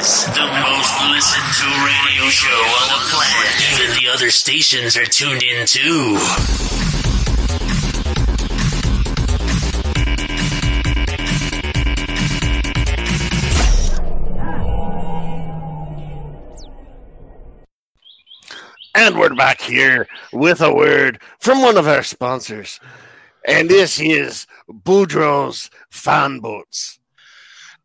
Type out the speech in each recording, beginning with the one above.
This, the most listened to radio show on the planet. Even the other stations are tuned in too. And we're back here with a word from one of our sponsors. And this is Boudreaux's Fan Boats.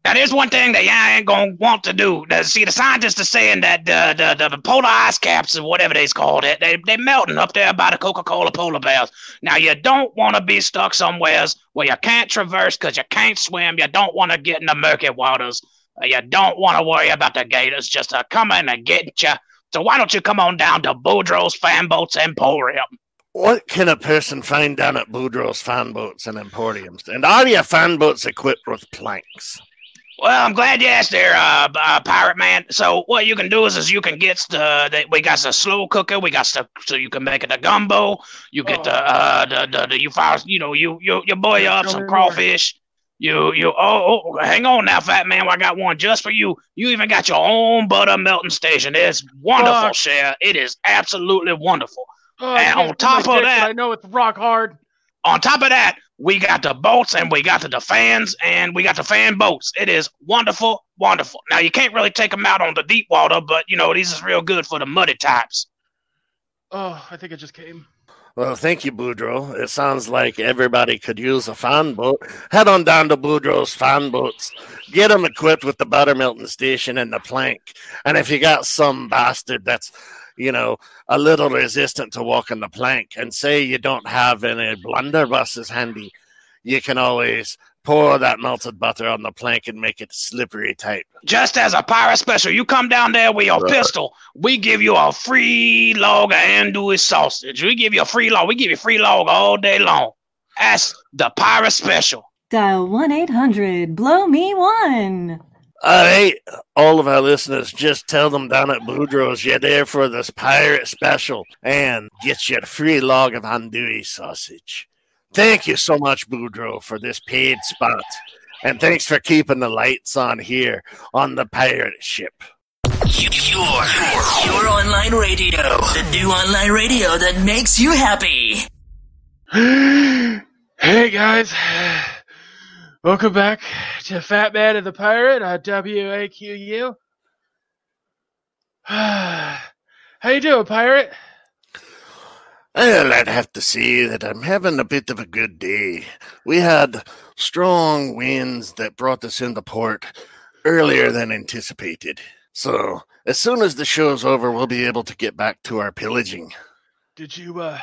Now, there's one thing that y'all ain't gonna want to do. The- see, the scientists are saying that the the, the polar ice caps or whatever they's called, it, they they melting up there by the Coca-Cola polar bears. Now, you don't want to be stuck somewheres where you can't traverse because you can't swim. You don't want to get in the murky waters. Uh, You don't want to worry about the gators just uh, coming and getting you. So why don't you come on down to Boudreaux's Fanboats Emporium? What can a person find down at Boudreaux's Fanboats and Emporiums? And are your fanboats equipped with planks? Well, I'm glad you asked there, uh, uh, Pirate Man. So what you can do is, is you can get the, the we got the slow cooker, we got stuff so you can make it a gumbo. You get the uh the the, the you fire, you know, you you you boil up some crawfish. You you oh, oh hang on now, fat man. I got one just for you. You even got your own butter melting station. It's wonderful. Cher. It is absolutely wonderful. Oh, And on top of dick, that- I know it's rock hard. On top of that, we got the boats and we got the, the fans and we got the fan boats. It is wonderful, wonderful. Now you can't really take them out on the deep water, but you know these is real good for the muddy types. Oh, I think it just came. Well, thank you, Boudreaux. It sounds like everybody could use a fan boat. Head on down to Boudreaux's fan boats. Get them equipped with the butter melting station and the plank. And if you got some bastard that's, you know, a little resistant to walking the plank, and say you don't have any blunderbusses handy, you can always pour that melted butter on the plank and make it slippery tight. Just as a pirate special, you come down there with your Right. pistol. We give you a free log of andouille sausage. We give you a free log. We give you free log all day long. That's the pirate special. Dial 1 800 Blow Me One. All right, all of our listeners, just tell them down at Boudreaux's you're there for this pirate special and get your free log of andouille sausage. Thank you so much, Boudreaux, for this paid spot. And thanks for keeping the lights on here on the pirate ship. Your, your online radio. The new online radio that makes you happy. hey guys, welcome back to Fat Man and the Pirate on WAQU. How you doing, Pirate? Well, I'd have to say that I'm having a bit of a good day. We had strong winds that brought us into port earlier than anticipated. So, as soon as the show's over, we'll be able to get back to our pillaging. Did you uh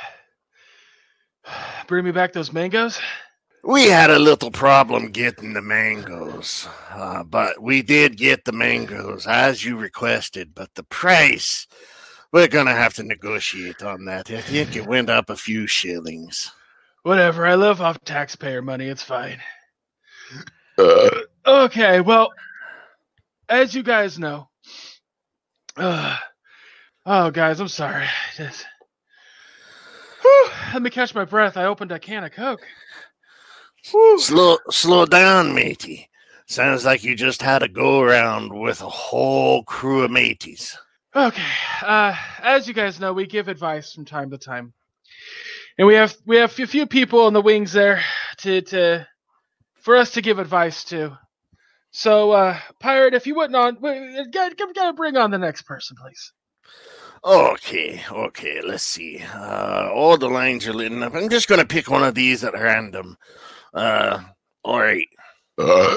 bring me back those mangoes? We had a little problem getting the mangoes, uh, but we did get the mangoes as you requested. But the price, we're going to have to negotiate on that. I think it went up a few shillings. Whatever. I live off taxpayer money. It's fine. okay. Well, as you guys know, uh, oh, guys, I'm sorry. Just, Whew, let me catch my breath. I opened a can of Coke. Slow, slow down, matey. Sounds like you just had a go around with a whole crew of mateys. Okay. Uh, as you guys know, we give advice from time to time, and we have we have a few people in the wings there to to for us to give advice to. So, uh, pirate, if you wouldn't on, w- gotta, gotta bring on the next person, please. Okay, okay, let's see. Uh, all the lines are lit up. I'm just going to pick one of these at random. Uh, all right. Uh.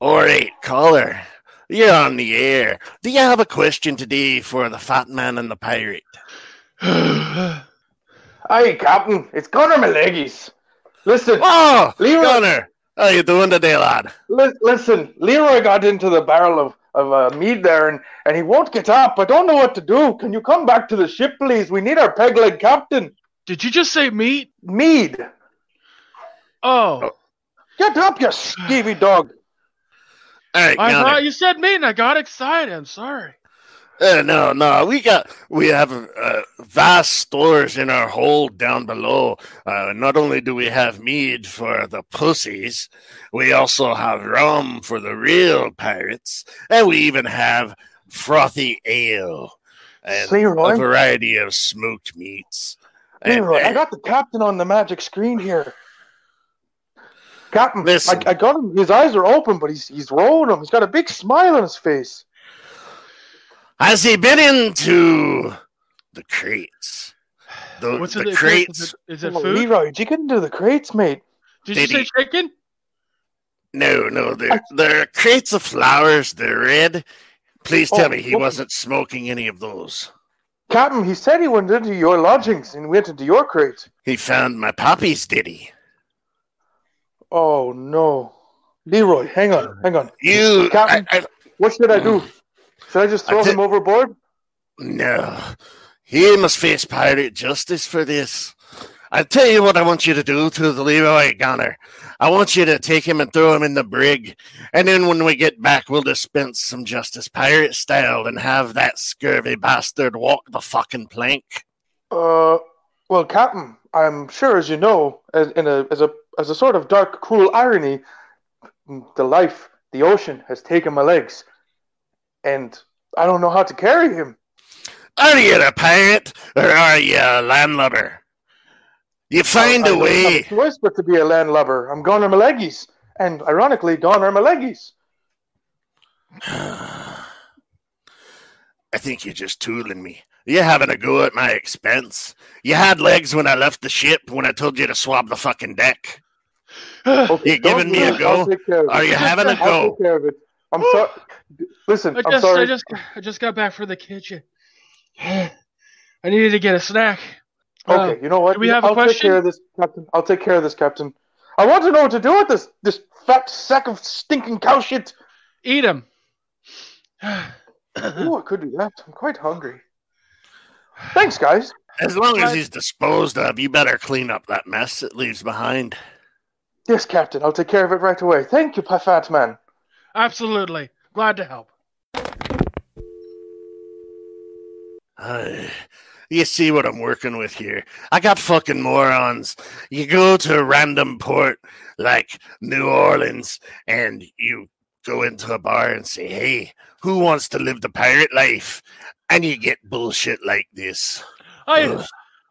All right, caller. You're on the air. Do you have a question today for the fat man and the pirate? Hey, Captain, it's Gunner Malegis. Listen, Oh, Leroy- Gunner. How you doing today, lad? li- listen. Leroy got into the barrel of of uh, mead there, and and he won't get up. I don't know what to do. Can you come back to the ship, please? We need our peg leg captain. Did you just say meat? Mead, Oh, get up, you skeevy dog. All right, I Gunner. thought you said meat, and I got excited. I'm sorry. Uh, no, no, we got we have uh, vast stores in our hold down below. Uh, not only do we have mead for the pussies, we also have rum for the real pirates, and we even have frothy ale and Leroy? a variety of smoked meats. And- Leroy, I got the captain on the magic screen here. Captain, Listen. I, I got him. His eyes are open, but he's he's rolling them. He's got a big smile on his face. Has he been into the crates? The, What's the in the crates? Is it, is it Oh, food? Leroy, did you get into the crates, mate? Did you Did say he- chicken? No, no, they're, they're crates of flowers. They're red. Please tell Oh, me he okay. wasn't smoking any of those. Captain, he said he went into your lodgings and went into your crate. He found my poppies, did he? Oh no, Leroy, hang on, hang on. You, Captain? I, What should I do? Should I just I throw him overboard? no, he must face pirate justice for this. I tell you what, I want you to do to the Leroy Gunner. I want you to take him and throw him in the brig, and then when we get back, we'll dispense some justice pirate style and have that scurvy bastard walk the fucking plank. Uh, well, Captain, I'm sure, as you know, as in a as a as a sort of dark, cruel irony, the life, the ocean, has taken my legs, and I don't know how to carry him. Are you a pirate or are you a landlubber? You find I a way. have a choice but to be a landlubber. I'm gone are my leggies, and ironically, gone are my leggies. I think you're just tooling me. You're having a go at my expense. You had legs when I left the ship when I told you to swab the fucking deck. Okay, You don't giving me a go? take care of it. Are you having a I'll go? take care of it. I'm sorry. Listen, I I'm just, sorry. I just, I just got back from the kitchen. I needed to get a snack. Uh, Okay, you know what? do we have a I'll take question? care of this, Captain. I'll take care of this, Captain. I want to know what to do with this this fat sack of stinking cow shit. eat him. oh, I could do that. I'm quite hungry. Thanks, guys. As long as he's disposed of, you better clean up that mess it leaves behind. Yes, Captain. I'll take care of it right away. Thank you, fat man. Absolutely. Glad to help. Uh, you see what I'm working with here. I got fucking morons. You go to a random port like New Orleans and you go into a bar and say, hey, who wants to live the pirate life? And you get bullshit like this. I, Ugh.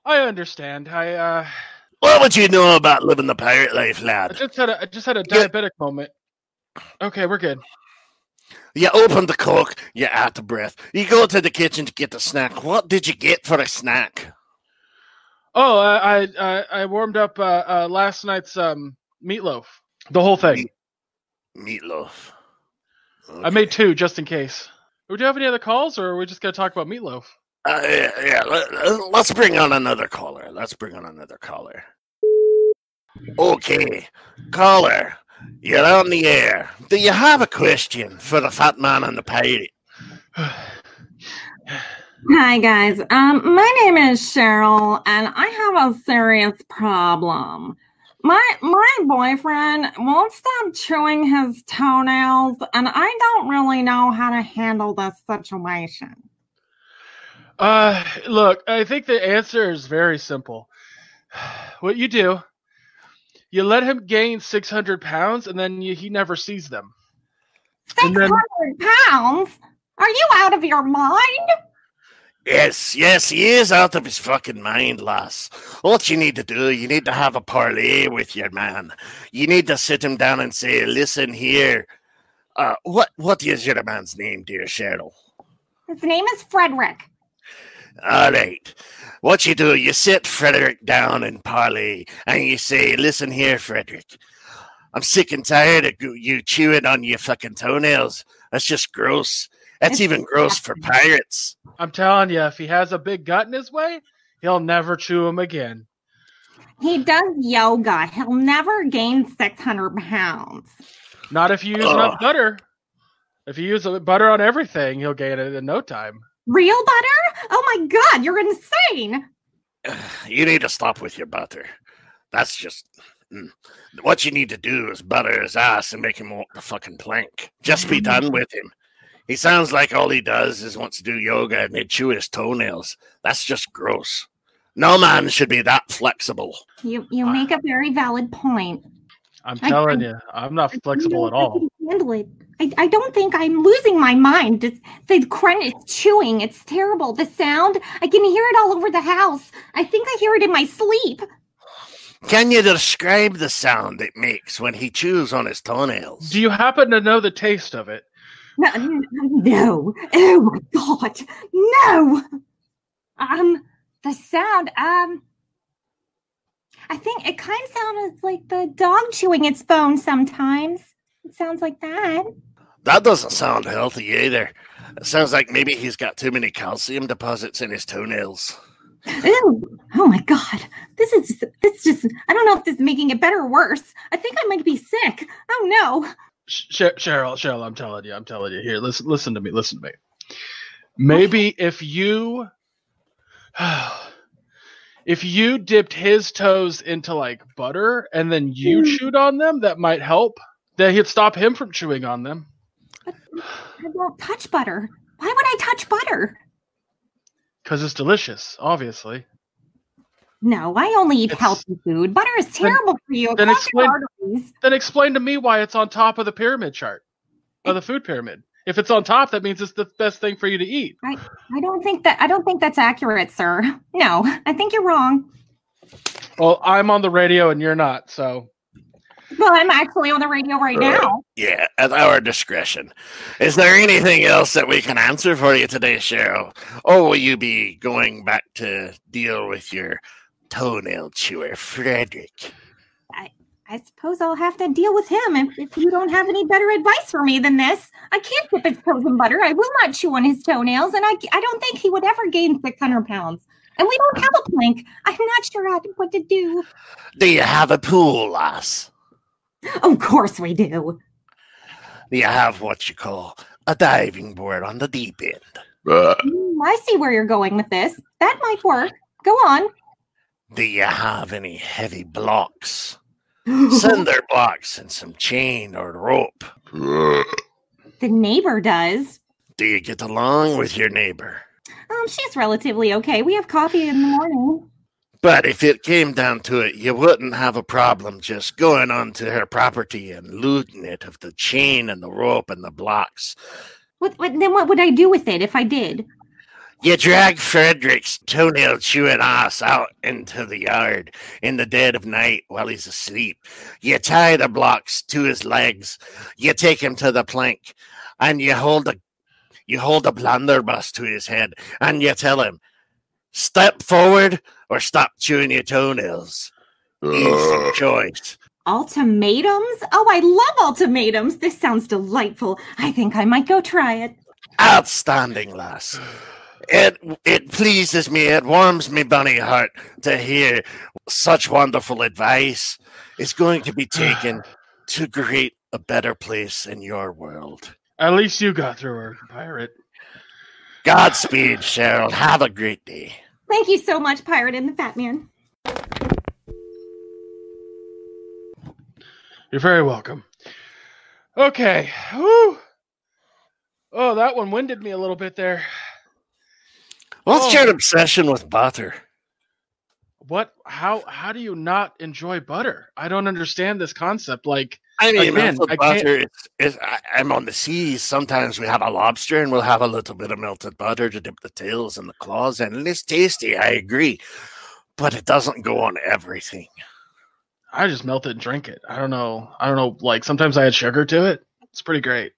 I understand. I, uh, What would you know about living the pirate life, lad? I just had a, I just had a diabetic moment. Okay, we're good. You open the coke, you're out of breath. You go to the kitchen to get the snack. What did you get for a snack? Oh, uh, I, I, I warmed up uh, uh, last night's um meatloaf. The whole thing. Meatloaf. I made two just in case. Would you have any other calls, or are we just gonna talk about meatloaf? Uh, yeah, yeah let, us bring on another caller. Let's bring on another caller. Okay, caller, you're on the air. Do you have a question for the fat man and the pirate? Hi guys. Um, my name is Cheryl, and I have a serious problem. My my boyfriend won't stop chewing his toenails, and I don't really know how to handle this situation. Uh, look, I think the answer is very simple. What you do, you let him gain 600 pounds, and then you, he never sees them. Six hundred pounds? Are you out of your mind? Yes, yes, he is out of his fucking mind, lass. What you need to do, you need to have a parley with your man. You need to sit him down and say, "Listen here, uh, what what is your man's name, dear Cheryl?" His name is Frederick. All right. What you do, you sit Frederick down and parley and you say, Listen here, Frederick. I'm sick and tired of you chewing on your fucking toenails. That's just gross. That's even gross for pirates. I'm telling you, if he has a big gut in his way, he'll never chew him again. He does yoga. He'll never gain 600 pounds. Not if you use Ugh. enough butter. If you use butter on everything, he'll gain it in no time. Real butter? Oh my god, you're insane. You need to stop with your butter. That's just. mm. What you need to do is butter his ass and make him walk the fucking plank. Just be done with him. He sounds like all he does is wants to do yoga and they chew his toenails. That's just gross. No man should be that flexible. You you make a very valid point. I'm I- telling I- you, I'm not I flexible at know I all. can Handle it. I, I don't think I'm losing my mind. It's, the crunch is chewing. It's terrible. The sound, I can hear it all over the house. I think I hear it in my sleep. Can you describe the sound it makes when he chews on his toenails? Do you happen to know the taste of it? No, no. Oh my god. No. Um, the sound, um, I think it kind of sounds like the dog chewing its bone sometimes. It sounds like that. That doesn't sound healthy either. It sounds like maybe he's got too many calcium deposits in his toenails. Ew. Oh my god. This is this just I don't know if this is making it better or worse. I think I might be sick. Oh no. Cheryl, Cheryl, I'm telling you, I'm telling you. Here, listen, listen to me, listen to me. Maybe if you, if you dipped his toes into like butter and then you chewed on them, that might help. That he'd stop him from chewing on them. I won't touch butter. Why would I touch butter? Because it's delicious, obviously. No, I only eat It's- healthy food. Butter is terrible for you. It then clogs your explain- Then explain to me why it's on top of the pyramid chart, of the food pyramid. If it's on top, that means it's the best thing for you to eat. I don't think that I don't think that's accurate, sir. No, I think you're wrong. Well, I'm on the radio and you're not, so Well, I'm actually on the radio right now. Yeah, at our discretion. Is there anything else that we can answer for you today, Cheryl? Or will you be going back to deal with your toenail chewer, Frederick? I I suppose I'll have to deal with him if, if you don't have any better advice for me than this. I can't dip his toes in butter. I will not chew on his toenails, and I, I don't think he would ever gain 600 pounds. And we don't have a plank. I'm not sure what to do. Do you have a pool, lass? Of course we do. Do you have what you call a diving board on the deep end? Mm, I see where you're going with this. That might work. Go on. Do you have any heavy blocks? Cinder blocks and some chain or rope. the neighbor does. Do you get along with your neighbor? Um, she's relatively okay. We have coffee in the morning. But if it came down to it, you wouldn't have a problem just going onto her property and looting it of the chain and the rope and the blocks. What, what then? What would I do with it if I did? You drag Frederick's toenail chewing ass out into the yard in the dead of night while he's asleep. You tie the blocks to his legs. You take him to the plank, and you hold a you hold a blunderbuss to his head, and you tell him, "Step forward or stop chewing your toenails." Easy choice. Ultimatums? Oh, I love ultimatums. This sounds delightful. I think I might go try it. Outstanding, lass. It it pleases me. It warms me bunny heart to hear such wonderful advice is going to be ah. taken to create a better place in your world. at least you got through her, pirate. Godspeed, Cheryl. Have a great day. Thank you so much, Pirate and the Fat Man. You're very welcome. Okay. Whew. Oh, that one winded me a little bit there. What's Oh. your obsession with butter? What? How? How do you not enjoy butter? I don't understand this concept. Like, I mean, Again, I butter. It's, it's, I, I'm on the seas. Sometimes we have a lobster and we'll have a little bit of melted butter to dip the tails and the claws in, and it's tasty. I agree, but it doesn't go on everything. I just melt it and drink it. I don't know. I don't know. Like sometimes I add sugar to it. It's pretty great.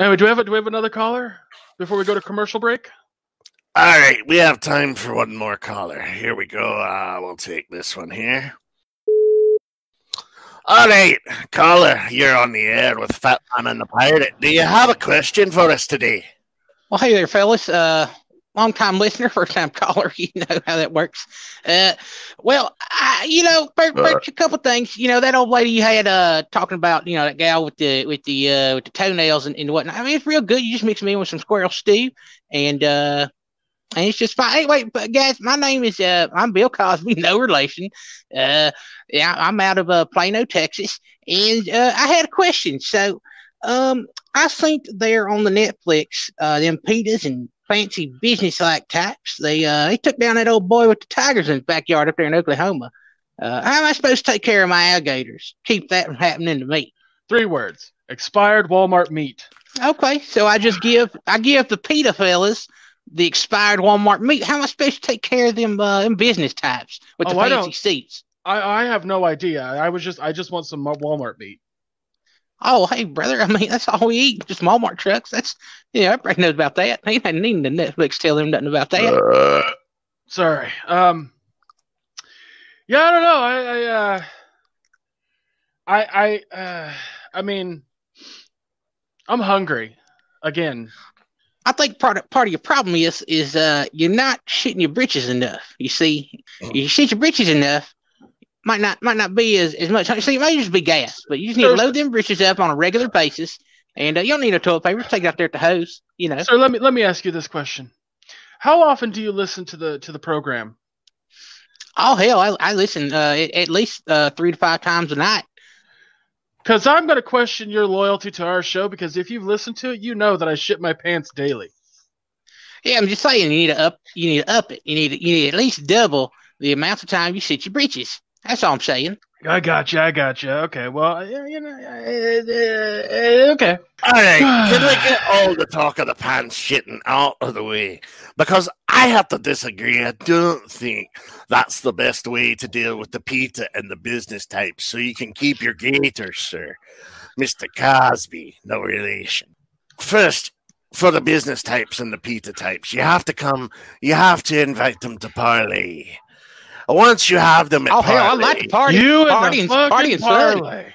Anyway, do we have a, do we have another caller before we go to commercial break? All right, we have time for one more caller. Here we go. Uh, we'll take this one here. All right, caller, you're on the air with Fat Man and the Pirate. Do you have a question for us today? Well, hey there, fellas. Uh, long time listener, first time caller. You know how that works. Uh, well, I, you know, first, first a couple things. You know, that old lady you had uh talking about, you know, that gal with the with the uh with the toenails and, and whatnot. I mean, it's real good. You just mix me in with some squirrel stew, and uh, and it's just fine. Wait, but guys, my name is uh, I'm Bill Cosby, no relation. Uh, yeah, I'm out of uh, Plano, Texas, and uh, I had a question. So, um, I think they're on the Netflix. Uh, them PETAs and fancy business like types. They uh, they took down that old boy with the tigers in his backyard up there in Oklahoma. Uh, how am I supposed to take care of my alligators? Keep that from happening to me. Three words: expired Walmart meat. Okay, so I just give I give the PETA fellas the expired Walmart meat. How am I supposed to take care of them uh, them business types with Oh, the fancy don't- seats? I, I have no idea. I was just I just want some Walmart meat. Oh, hey, brother. I mean, that's all we eat. Just Walmart trucks. That's yeah. Everybody knows about that. They Ain't I needing the Netflix tell them nothing about that. Uh, Sorry. Um. Yeah, I don't know. I I uh, I I uh, I mean, I'm hungry again. I think part of, part of your problem is is uh you're not shitting your britches enough. You see, you shit your britches enough, might not might not be as, as much. See, it might just be gas, but you just need to load them britches up on a regular basis, and uh, you don't need no toilet paper. Just take it out there at the hose. You know, So let me let me ask you this question: How often do you listen to the to the program? oh hell, I, I listen uh at, at least uh three to five times a night. Because I'm going to question your loyalty to our show. Because if you've listened to it, you know that I shit my pants daily. Yeah, I'm just saying you need to up you need to up it. You need to, you need at least double the amount of time you shit your britches. That's all I'm saying. I got you. I got you. Okay. Well, you know, uh, uh, uh, okay. All right, can we get all the talk of the pants shitting out of the way? Because I have to disagree. I don't think that's the best way to deal with the PETA and the business types so you can keep your gators, sir. Mr. Cosby, no relation. First, for the business types and the PETA types, you have to come, you have to invite them to parlay. Once you have them at Oh hell, I like to party. you and party the and party and parlay.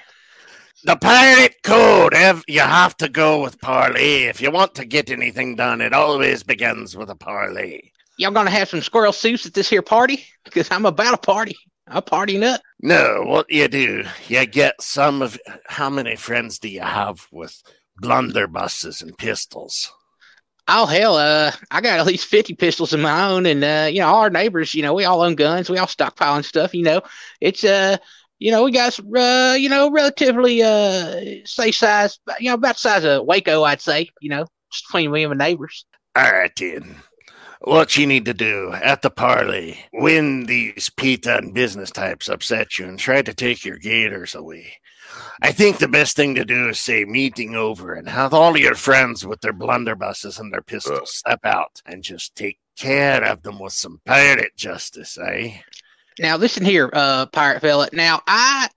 The pirate code. ev- You have to go with parlay. If you want to get anything done, it always begins with a parlay. Y'all gonna have some squirrel soups at this here party? Because I'm about a party. I'm partying up. No, what you do, you get some of. How many friends do you have with blunderbusses and pistols? Oh hell, uh, I got at least fifty pistols of my own, and uh, you know, our neighbors, you know, we all own guns, we all stockpile and stuff. You know, it's uh, you know, we got some, uh, you know, relatively uh, say size, you know, about the size of Waco, I'd say. You know, just between me and my neighbors. All right, then. What you need to do at the parley, when these PETA and business types upset you and try to take your gators away. I think the best thing to do is say meeting over and have all your friends with their blunderbusses and their pistols step out and just take care of them with some pirate justice, eh? Now listen here, uh, pirate fella. Now I,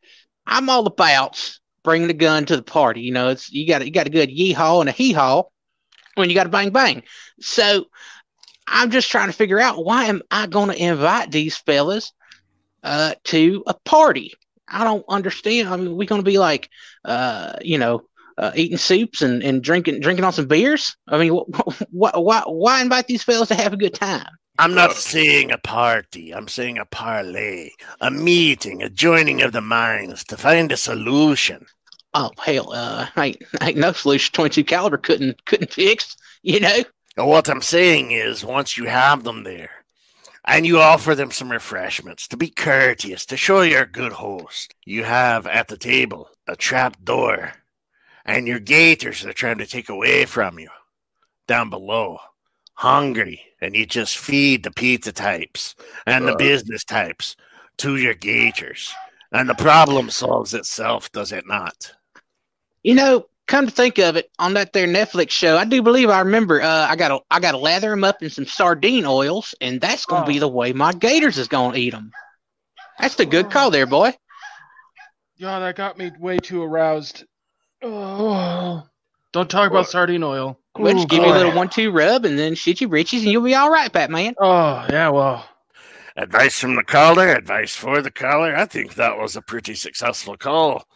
I'm all about bringing the gun to the party. You know, it's you got you got a good yeehaw and a hee haw when you got a bang bang. So I'm just trying to figure out why am I going to invite these fellas uh, to a party? I don't understand. I mean, we're going to be like, uh, you know, uh, eating soups and, and drinking drinking on some beers. I mean, wh- wh- why why invite these fellas to have a good time? I'm not saying a party. I'm saying a parley, a meeting, a joining of the minds to find a solution. Oh hell, uh, ain't ain't no solution. Twenty two caliber couldn't couldn't fix. You know. What I'm saying is, once you have them there, and you offer them some refreshments to be courteous, to show you're a good host, you have at the table a trap door, and your gators are trying to take away from you down below, hungry, and you just feed the pizza types and the uh. business types to your gators. And the problem solves itself, does it not? You know, come to think of it, on that there Netflix show, I do believe I remember. Uh, I got to I got to lather them up in some sardine oils, and that's gonna be Oh. the way my gators is gonna eat them. That's the good call there, boy. Yeah, that got me way too aroused. Oh, don't talk about sardine oil. Well, just give you a little one-two rub, and then shit your britches, and you'll be all right, Batman. Oh, yeah, well, Advice from the caller, advice for the caller. I think that was a pretty successful call.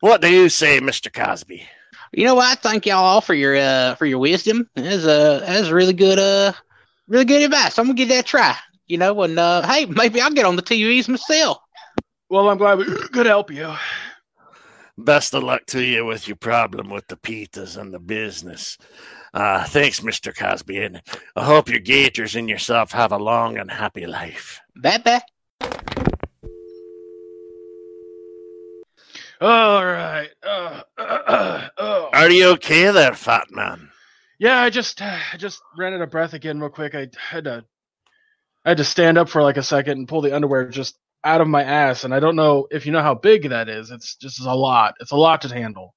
What do you say, Mr. Cosby? You know what? I thank y'all all for your uh for your wisdom. That's uh that's really good uh really good advice. I'm gonna give that a try. You know, and uh hey, maybe I'll get on the TVs myself. well, I'm glad we could help you. Best of luck to you with your problem with the PETAs and the business. Uh, thanks, Mr. Cosby, and I hope your gators and yourself have a long and happy life. Bye bye. All right. Uh, uh, uh, oh. Are you okay there, fat man? Yeah, I just I just ran out of breath again real quick. I had to I had to stand up for like a second and pull the underwear just out of my ass, and I don't know if you know how big that is. It's just a lot. It's a lot to handle.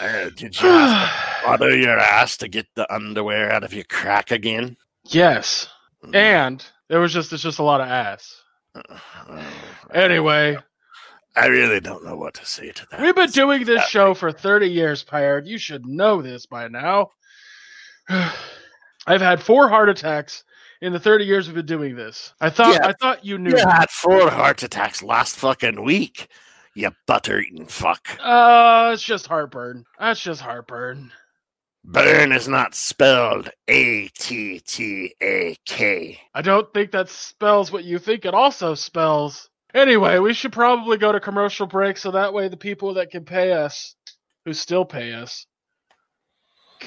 Uh, did you bother your ass to get the underwear out of your crack again? yes, Mm. and it was just it's just a lot of ass. Oh, Anyway, I really don't know what to say to that. we've been doing this show for 30 years, Pyard. You should know this by now. I've had four heart attacks in the 30 years we've been doing this. I thought Yeah. I thought you knew. You had four heart attacks last fucking week. You butter eating fuck. Uh, it's just heartburn. That's just heartburn. Burn is not spelled A T T A K. I don't think that spells what you think it also spells. Anyway, we should probably go to commercial break so that way the people that can pay us, who still pay us,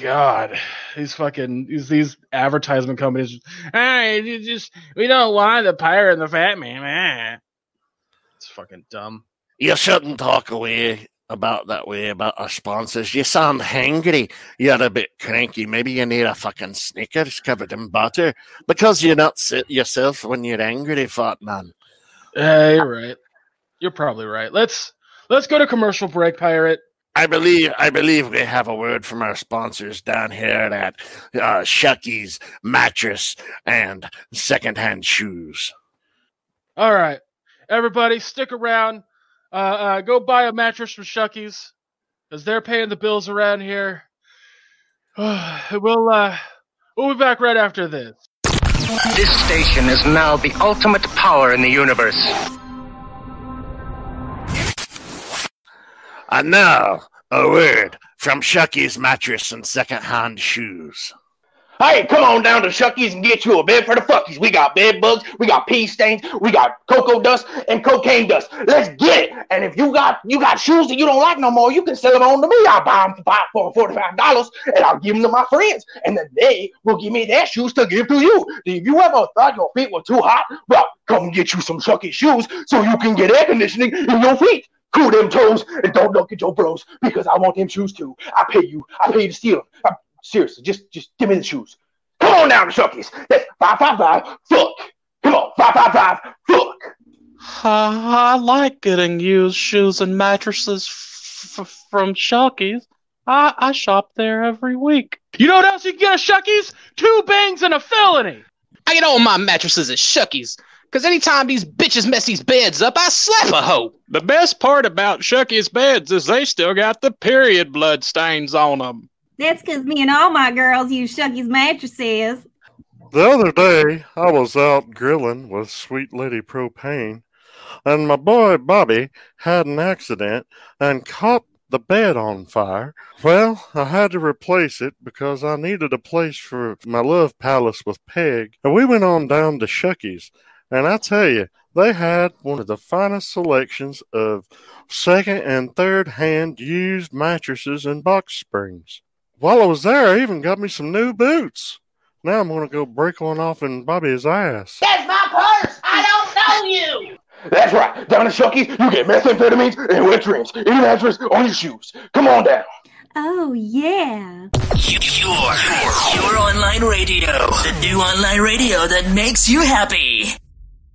God, these fucking these these advertisement companies. Hey, you just we don't want the pirate and the fat man. ah." It's fucking dumb. You shouldn't talk away about that way about our sponsors. You sound hangry. You're a bit cranky. Maybe you need a fucking Snickers covered in butter because you're not yourself when you're angry, fat man. Hey, you're right. You're probably right. Let's let's go to commercial break, pirate. I believe I believe we have a word from our sponsors down here at uh, Shucky's Mattress and Secondhand Shoes. All right, everybody, stick around. Uh, uh, go buy a mattress from Shucky's, because they're paying the bills around here. we'll uh, we'll be back right after this. This station is now the ultimate power in the universe. And now a word from Shucky's Mattress and Secondhand Shoes. Hey, come on down to Shucky's and get you a bed for the fuckies. We got bed bugs, we got pee stains, we got cocoa dust and cocaine dust. Let's get it. And if you got you got shoes that you don't like no more, you can sell them on to me. I'll buy them for five for forty five dollars, and I'll give them to my friends, and then they will give me their shoes to give to you. If you ever thought your feet were too hot, well, come get you some Shucky shoes so you can get air conditioning in your feet. Cool them toes and don't look at your bros because I want them shoes too. I pay you. I pay you to steal them. I, seriously, just just give me the shoes. Come on now, to Shucky's. That's 555 fuck. Come on, 555 fuck. I like getting used shoes and mattresses f- f- from Shucky's. I, I shop there every week. You know what else you can get at Shucky's? Two bangs and a felony. I get all my mattresses at Shucky's. Cause anytime these bitches mess these beds up, I slap a hoe. The best part about Shucky's beds is they still got the period blood stains on them. That's because me and all my girls use Shucky's mattresses. The other day, I was out grilling with Sweet Lady Propane, and my boy Bobby had an accident and caught the bed on fire. Well, I had to replace it because I needed a place for my love palace with Peg, and we went on down to Shucky's, and I tell you, they had one of the finest selections of second and third hand used mattresses and box springs. While I was there, I even got me some new boots. Now I'm going to go break one off in Bobby's ass. That's my purse! I don't know you! That's right. Down at Shucky's, you get methamphetamines and wet dreams in your mattress on your shoes. Come on down. Oh, yeah. Your, your online radio. The new online radio that makes you happy.